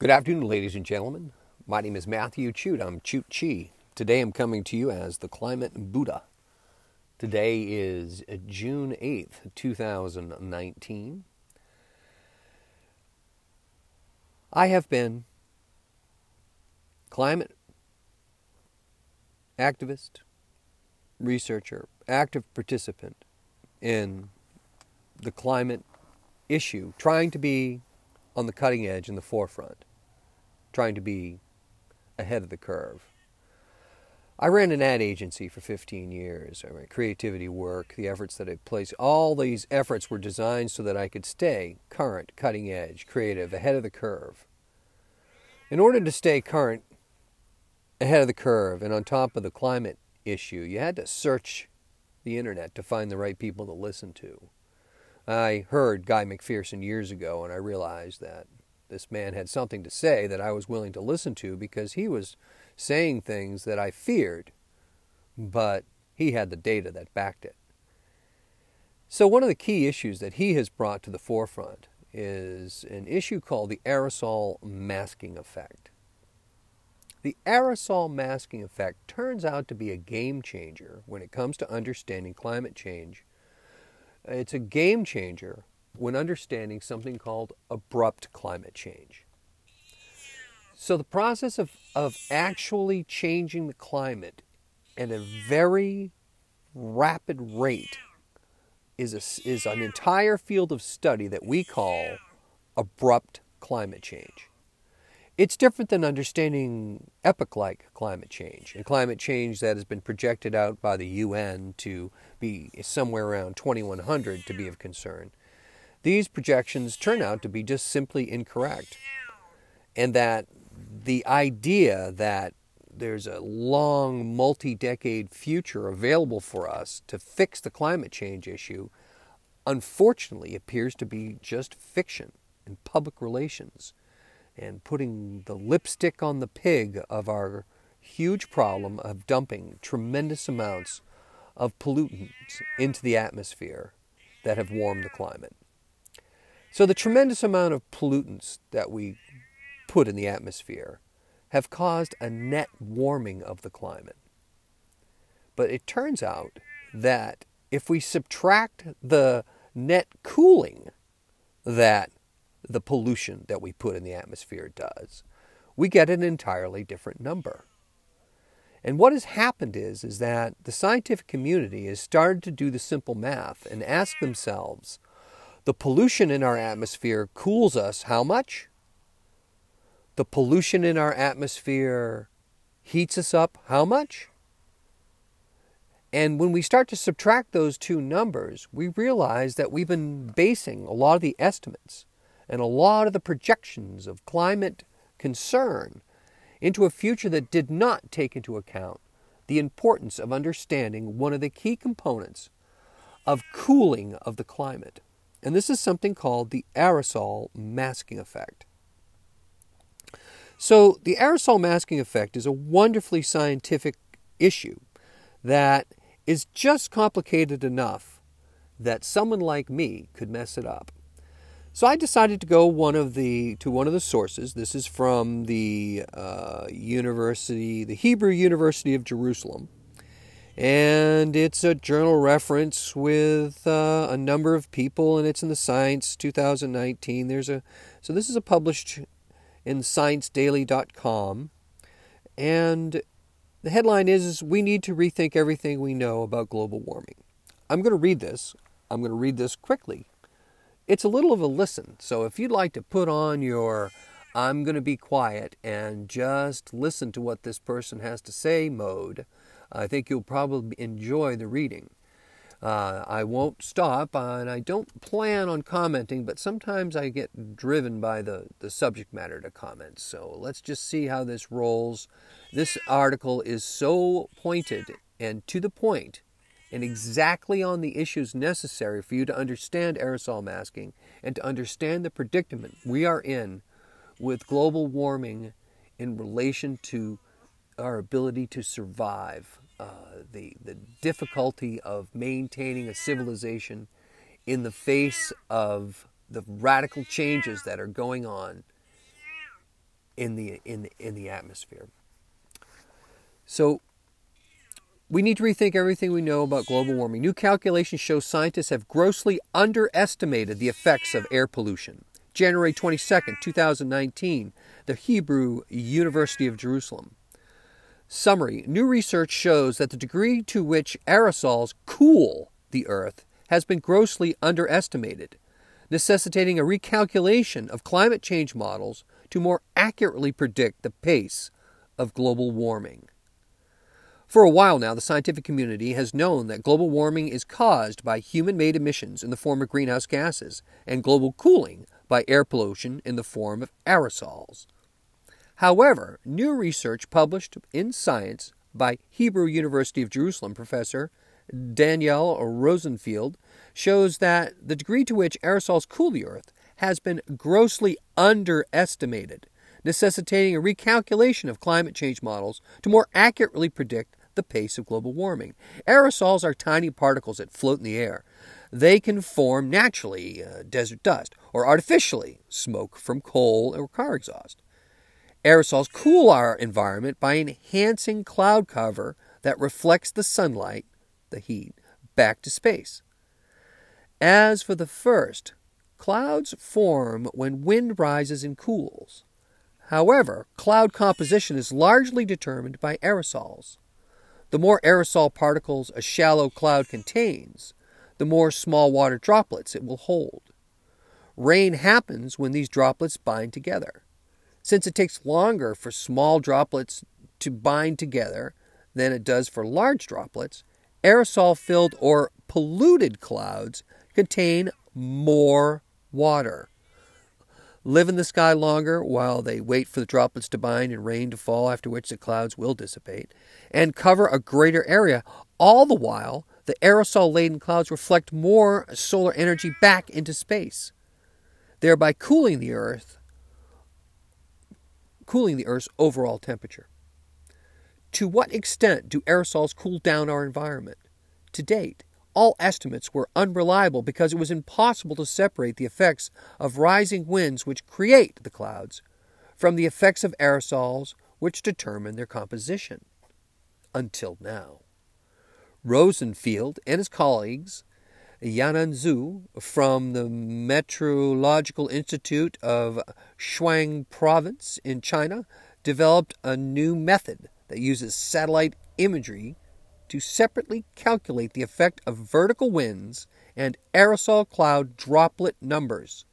Good afternoon, ladies and gentlemen. My name is Matthew Chute. I'm Chute Chi. Today I'm coming to you as the Climate Buddha. Today is June 8th, 2019. I have been climate activist, researcher, active participant in the climate issue, trying to be on the cutting edge in the forefront, trying to be ahead of the curve. I ran an ad agency for 15 years. I creativity work, the efforts that I placed, all these efforts were designed so that I could stay current, cutting edge, creative, ahead of the curve. In order to stay current, ahead of the curve, and on top of the climate issue, you had to search the internet to find the right people to listen to. I heard Guy McPherson years ago, and I realized that this man had something to say that I was willing to listen to because he was saying things that I feared, but he had the data that backed it. So, one of the key issues that he has brought to the forefront is an issue called the aerosol masking effect. The aerosol masking effect turns out to be a game changer when it comes to understanding climate change. It's a game changer when understanding something called abrupt climate change. So, the process of, of actually changing the climate at a very rapid rate is, a, is an entire field of study that we call abrupt climate change. It's different than understanding epoch like climate change, and climate change that has been projected out by the UN to be somewhere around 2100 to be of concern. These projections turn out to be just simply incorrect, and that the idea that there's a long, multi decade future available for us to fix the climate change issue, unfortunately, appears to be just fiction and public relations and putting the lipstick on the pig of our huge problem of dumping tremendous amounts of pollutants into the atmosphere that have warmed the climate. So, the tremendous amount of pollutants that we put in the atmosphere have caused a net warming of the climate. But it turns out that if we subtract the net cooling that the pollution that we put in the atmosphere does, we get an entirely different number. And what has happened is, is that the scientific community has started to do the simple math and ask themselves, the pollution in our atmosphere cools us how much? The pollution in our atmosphere heats us up how much? And when we start to subtract those two numbers, we realize that we've been basing a lot of the estimates and a lot of the projections of climate concern into a future that did not take into account the importance of understanding one of the key components of cooling of the climate. And this is something called the aerosol masking effect. So, the aerosol masking effect is a wonderfully scientific issue that is just complicated enough that someone like me could mess it up. So I decided to go one of the to one of the sources. This is from the uh, University, the Hebrew University of Jerusalem, and it's a journal reference with uh, a number of people, and it's in the Science 2019. There's a so this is a published in ScienceDaily.com, and the headline is, is "We need to rethink everything we know about global warming." I'm going to read this. I'm going to read this quickly it's a little of a listen. So if you'd like to put on your I'm going to be quiet and just listen to what this person has to say mode, I think you'll probably enjoy the reading. Uh, I won't stop, uh, and I don't plan on commenting, but sometimes I get driven by the, the subject matter to comment. So let's just see how this rolls. This article is so pointed and to the point and exactly on the issues necessary for you to understand aerosol masking and to understand the predicament we are in with global warming in relation to our ability to survive, uh, the, the difficulty of maintaining a civilization in the face of the radical changes that are going on in the in the, in the atmosphere. So we need to rethink everything we know about global warming. New calculations show scientists have grossly underestimated the effects of air pollution. January 22nd, 2019, the Hebrew University of Jerusalem. Summary New research shows that the degree to which aerosols cool the Earth has been grossly underestimated, necessitating a recalculation of climate change models to more accurately predict the pace of global warming. For a while now, the scientific community has known that global warming is caused by human made emissions in the form of greenhouse gases and global cooling by air pollution in the form of aerosols. However, new research published in Science by Hebrew University of Jerusalem professor Daniel Rosenfield shows that the degree to which aerosols cool the Earth has been grossly underestimated, necessitating a recalculation of climate change models to more accurately predict the pace of global warming. Aerosols are tiny particles that float in the air. They can form naturally, uh, desert dust, or artificially, smoke from coal or car exhaust. Aerosols cool our environment by enhancing cloud cover that reflects the sunlight, the heat, back to space. As for the first, clouds form when wind rises and cools. However, cloud composition is largely determined by aerosols. The more aerosol particles a shallow cloud contains, the more small water droplets it will hold. Rain happens when these droplets bind together. Since it takes longer for small droplets to bind together than it does for large droplets, aerosol filled or polluted clouds contain more water live in the sky longer while they wait for the droplets to bind and rain to fall, after which the clouds will dissipate, and cover a greater area. All the while, the aerosol laden clouds reflect more solar energy back into space, thereby cooling the Earth, cooling the Earth's overall temperature. To what extent do aerosols cool down our environment? To date, all estimates were unreliable because it was impossible to separate the effects of rising winds, which create the clouds, from the effects of aerosols, which determine their composition. Until now. Rosenfield and his colleagues, Yanan Zhu from the Meteorological Institute of Shuang Province in China, developed a new method that uses satellite imagery to separately calculate the effect of vertical winds and aerosol cloud droplet numbers.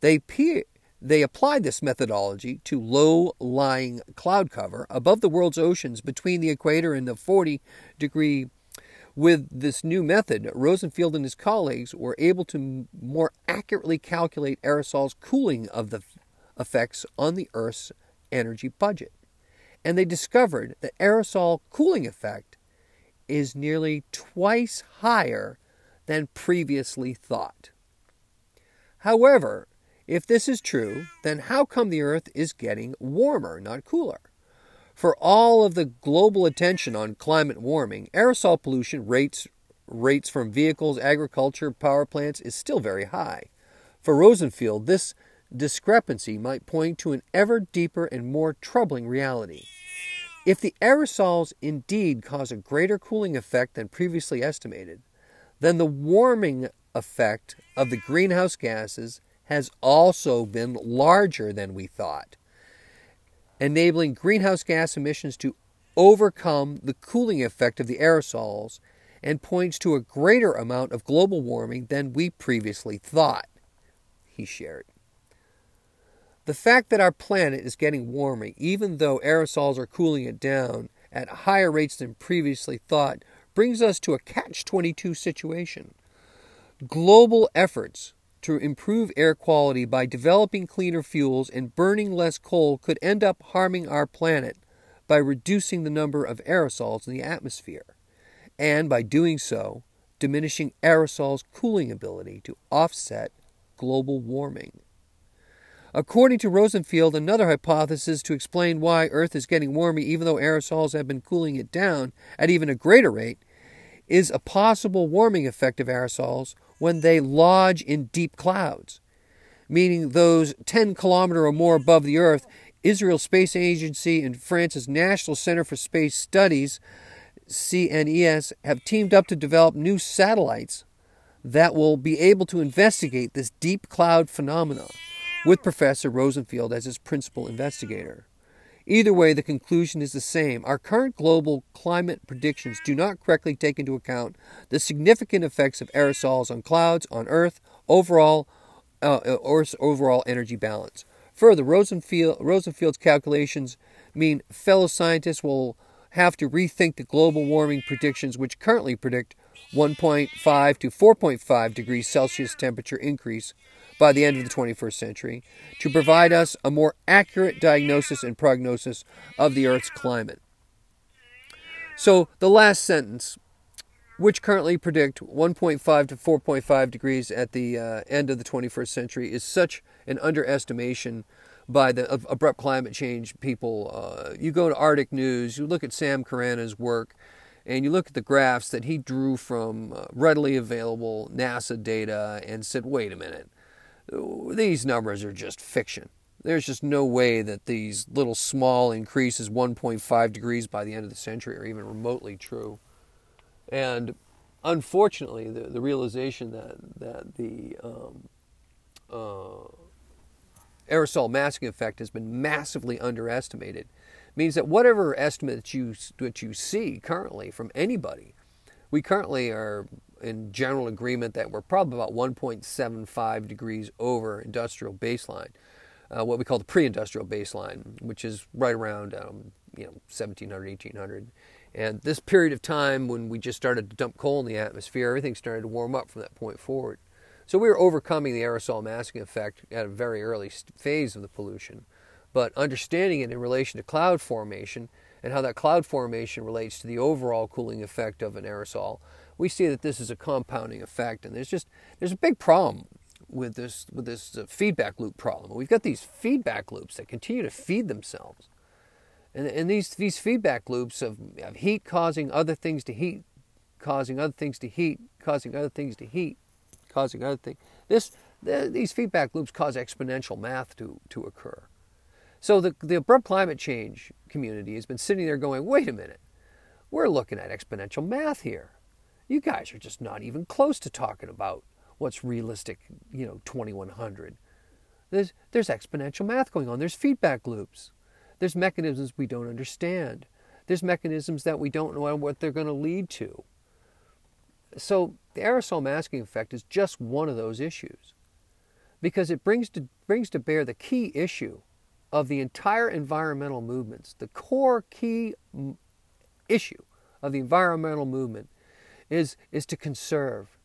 They, pe- they applied this methodology to low lying cloud cover above the world's oceans between the equator and the 40 degree. With this new method, Rosenfield and his colleagues were able to more accurately calculate aerosols' cooling of the effects on the Earth's energy budget. And they discovered the aerosol cooling effect is nearly twice higher than previously thought. However, if this is true, then how come the Earth is getting warmer, not cooler? For all of the global attention on climate warming, aerosol pollution rates rates from vehicles, agriculture, power plants is still very high. For Rosenfield, this discrepancy might point to an ever deeper and more troubling reality. If the aerosols indeed cause a greater cooling effect than previously estimated, then the warming effect of the greenhouse gases has also been larger than we thought, enabling greenhouse gas emissions to overcome the cooling effect of the aerosols and points to a greater amount of global warming than we previously thought, he shared. The fact that our planet is getting warmer, even though aerosols are cooling it down at higher rates than previously thought, brings us to a catch 22 situation. Global efforts to improve air quality by developing cleaner fuels and burning less coal could end up harming our planet by reducing the number of aerosols in the atmosphere, and by doing so, diminishing aerosols' cooling ability to offset global warming. According to Rosenfield, another hypothesis to explain why Earth is getting warmer even though aerosols have been cooling it down at even a greater rate is a possible warming effect of aerosols when they lodge in deep clouds, meaning those 10 kilometer or more above the Earth Israel Space Agency and France's National Center for Space Studies, CNES, have teamed up to develop new satellites that will be able to investigate this deep cloud phenomenon, with Professor Rosenfield as its principal investigator. Either way, the conclusion is the same. Our current global climate predictions do not correctly take into account the significant effects of aerosols on clouds, on Earth, overall, uh, or overall energy balance. Further, Rosenfield, Rosenfield's calculations mean fellow scientists will have to rethink the global warming predictions, which currently predict 1.5 to 4.5 degrees Celsius temperature increase by the end of the 21st century, to provide us a more accurate diagnosis and prognosis of the Earth's climate. So, the last sentence, which currently predict 1.5 to 4.5 degrees at the uh, end of the 21st century, is such an underestimation by the abrupt climate change people. Uh, you go to Arctic News, you look at Sam Carana's work, and you look at the graphs that he drew from uh, readily available NASA data and said, wait a minute, these numbers are just fiction. There's just no way that these little small increases, 1.5 degrees by the end of the century, are even remotely true. And unfortunately, the, the realization that, that the um, uh, aerosol masking effect has been massively underestimated means that whatever estimate that you, that you see currently from anybody, we currently are in general agreement that we're probably about 1.75 degrees over industrial baseline, uh, what we call the pre-industrial baseline, which is right around um, you know 1700, 1800. And this period of time when we just started to dump coal in the atmosphere, everything started to warm up from that point forward. So we were overcoming the aerosol masking effect at a very early phase of the pollution. But understanding it in relation to cloud formation and how that cloud formation relates to the overall cooling effect of an aerosol, we see that this is a compounding effect. And there's just there's a big problem with this with this uh, feedback loop problem. We've got these feedback loops that continue to feed themselves. And, and these, these feedback loops of, of heat causing other things to heat, causing other things to heat, causing other things to heat, causing other things. This, the, these feedback loops cause exponential math to, to occur. So the, the abrupt climate change community has been sitting there going, wait a minute, we're looking at exponential math here. You guys are just not even close to talking about what's realistic, you know, 2100. There's, there's exponential math going on. There's feedback loops. There's mechanisms we don't understand. There's mechanisms that we don't know what they're going to lead to. So the aerosol masking effect is just one of those issues because it brings to, brings to bear the key issue of the entire environmental movements. The core key issue of the environmental movement is, is to conserve,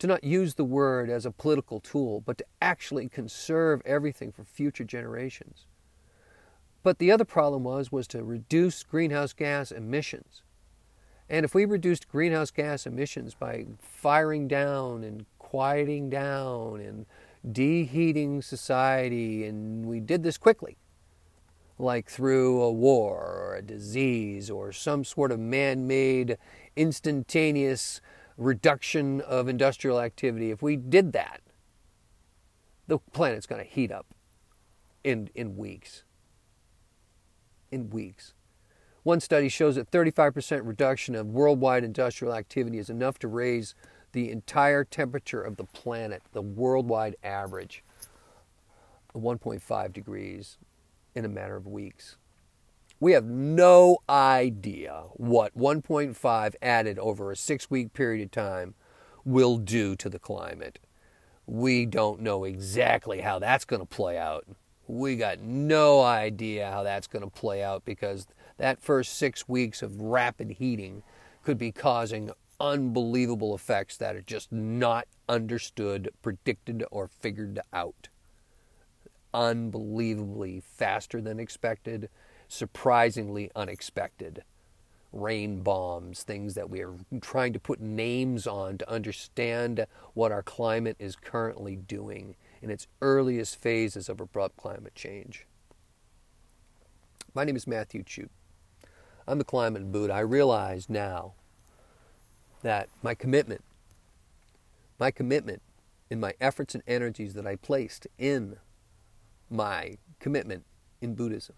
to not use the word as a political tool, but to actually conserve everything for future generations. But the other problem was was to reduce greenhouse gas emissions. And if we reduced greenhouse gas emissions by firing down and quieting down and deheating society, and we did this quickly, like through a war or a disease or some sort of man made instantaneous reduction of industrial activity, if we did that, the planet's going to heat up in, in weeks. In weeks. One study shows that 35% reduction of worldwide industrial activity is enough to raise the entire temperature of the planet, the worldwide average, 1.5 degrees in a matter of weeks. We have no idea what 1.5 added over a six week period of time will do to the climate. We don't know exactly how that's going to play out. We got no idea how that's going to play out because that first six weeks of rapid heating could be causing unbelievable effects that are just not understood, predicted, or figured out. Unbelievably faster than expected surprisingly unexpected. Rain bombs, things that we are trying to put names on to understand what our climate is currently doing in its earliest phases of abrupt climate change. My name is Matthew Chute. I'm the climate Buddha. I realize now that my commitment, my commitment in my efforts and energies that I placed in my commitment in Buddhism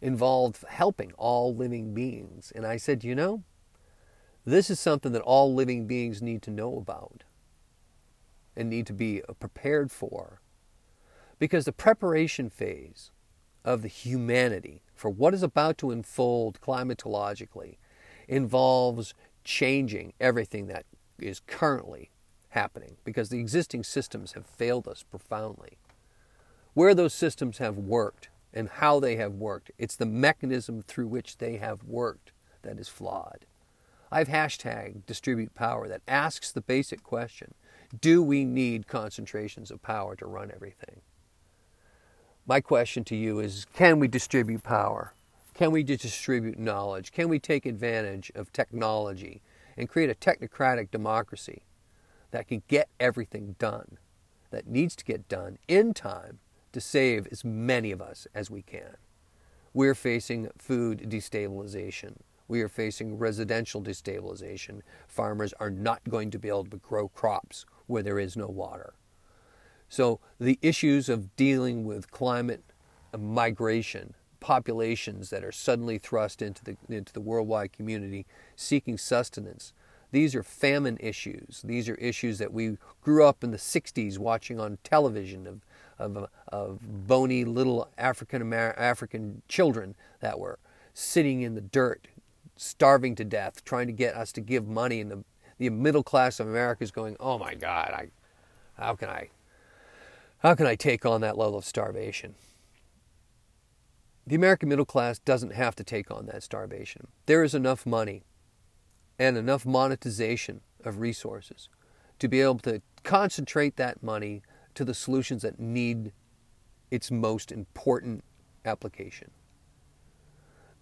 involved helping all living beings. And I said, you know, this is something that all living beings need to know about and need to be uh, prepared for. Because the preparation phase of the humanity for what is about to unfold climatologically involves changing everything that is currently happening because the existing systems have failed us profoundly. Where those systems have worked and how they have worked, it's the mechanism through which they have worked that is flawed. I've hashtag distribute power that asks the basic question do we need concentrations of power to run everything? My question to you is can we distribute power? Can we distribute knowledge? Can we take advantage of technology and create a technocratic democracy that can get everything done that needs to get done in time to save as many of us as we can? We're facing food destabilization. We are facing residential destabilization. Farmers are not going to be able to grow crops where there is no water. So the issues of dealing with climate migration, populations that are suddenly thrust into the, into the worldwide community seeking sustenance, these are famine issues. These are issues that we grew up in the 60s watching on television of, of, of bony little African African children that were sitting in the dirt, starving to death, trying to get us to give money. And the, the middle class of America is going, oh my God, I, how can I how can I take on that level of starvation? The American middle class doesn't have to take on that starvation. There is enough money and enough monetization of resources to be able to concentrate that money to the solutions that need its most important application.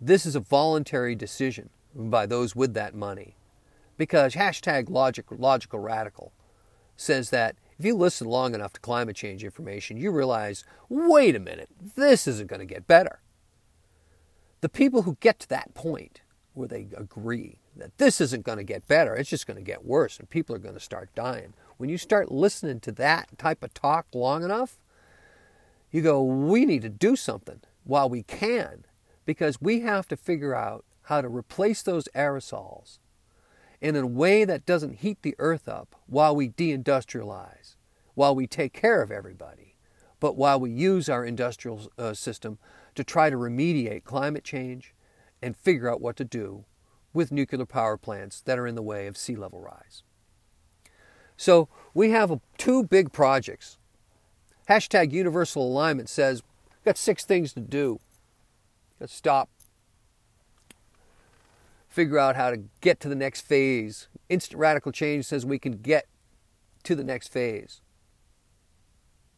This is a voluntary decision by those with that money because hashtag logic, logical radical says that if you listen long enough to climate change information, you realize wait a minute, this isn't going to get better. The people who get to that point where they agree that this isn't going to get better, it's just going to get worse, and people are going to start dying. When you start listening to that type of talk long enough, you go, we need to do something while we can, because we have to figure out how to replace those aerosols in a way that doesn't heat the earth up while we deindustrialize, while we take care of everybody, but while we use our industrial uh, system to try to remediate climate change and figure out what to do with nuclear power plants that are in the way of sea level rise. So we have two big projects. Hashtag universal alignment says, got six things to do. Got to stop figure out how to get to the next phase. Instant radical change says we can get to the next phase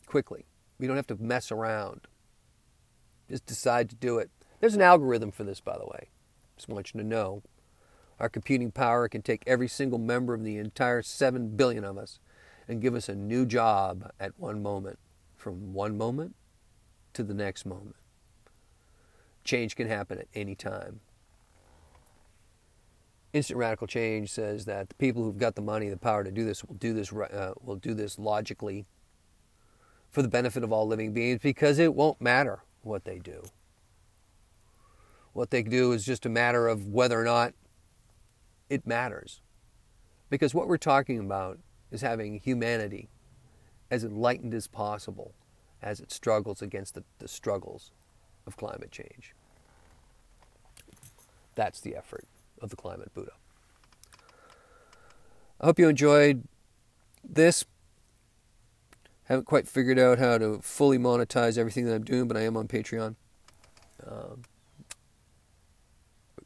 quickly. We don't have to mess around. Just decide to do it. There's an algorithm for this, by the way. Just want you to know. Our computing power can take every single member of the entire 7 billion of us and give us a new job at one moment, from one moment to the next moment. Change can happen at any time. Instant radical change says that the people who've got the money, the power to do this, will do this. Uh, will do this logically for the benefit of all living beings, because it won't matter what they do. What they do is just a matter of whether or not it matters. Because what we're talking about is having humanity as enlightened as possible as it struggles against the, the struggles of climate change. That's the effort of the Climate Buddha. I hope you enjoyed this. Haven't quite figured out how to fully monetize everything that I'm doing, but I am on Patreon. Um,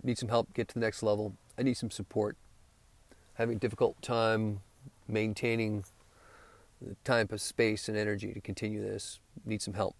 need some help get to the next level. I need some support. Having a difficult time maintaining the time, of space, and energy to continue this. Need some help.